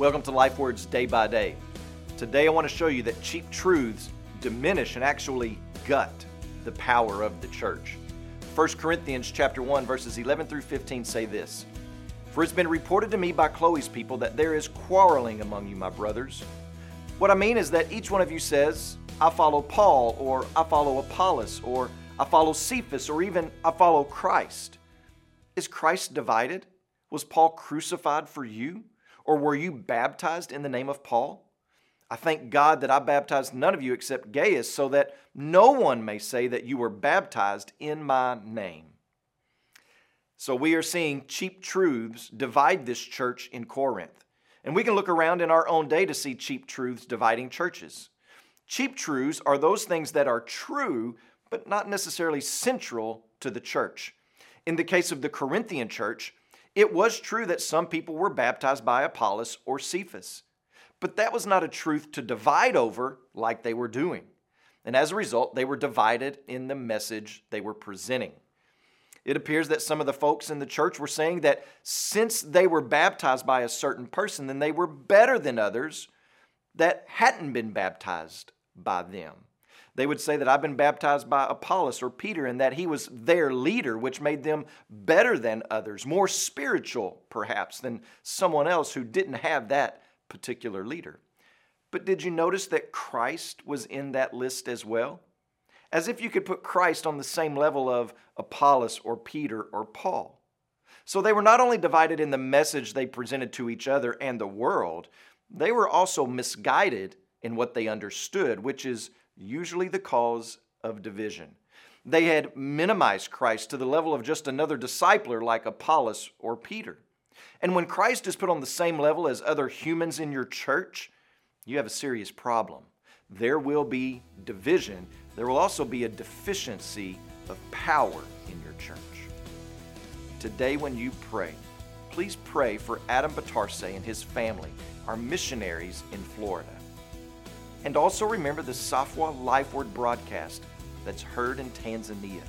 Welcome to Life Words Day by Day. Today I want to show you that cheap truths diminish and actually gut the power of the church. 1 Corinthians chapter 1 verses 11 through 15 say this: For it's been reported to me by Chloe's people that there is quarreling among you, my brothers. What I mean is that each one of you says, I follow Paul or I follow Apollos or I follow Cephas or even I follow Christ. Is Christ divided? Was Paul crucified for you? Or were you baptized in the name of Paul? I thank God that I baptized none of you except Gaius, so that no one may say that you were baptized in my name. So we are seeing cheap truths divide this church in Corinth. And we can look around in our own day to see cheap truths dividing churches. Cheap truths are those things that are true, but not necessarily central to the church. In the case of the Corinthian church, it was true that some people were baptized by Apollos or Cephas, but that was not a truth to divide over like they were doing. And as a result, they were divided in the message they were presenting. It appears that some of the folks in the church were saying that since they were baptized by a certain person, then they were better than others that hadn't been baptized by them. They would say that I've been baptized by Apollos or Peter and that he was their leader, which made them better than others, more spiritual perhaps than someone else who didn't have that particular leader. But did you notice that Christ was in that list as well? As if you could put Christ on the same level of Apollos or Peter or Paul. So they were not only divided in the message they presented to each other and the world, they were also misguided in what they understood, which is usually the cause of division. They had minimized Christ to the level of just another discipler like Apollos or Peter. And when Christ is put on the same level as other humans in your church, you have a serious problem. There will be division. There will also be a deficiency of power in your church. Today, when you pray, please pray for Adam Batarse and his family, our missionaries in Florida. And also remember the Safwa Life Word broadcast that's heard in Tanzania.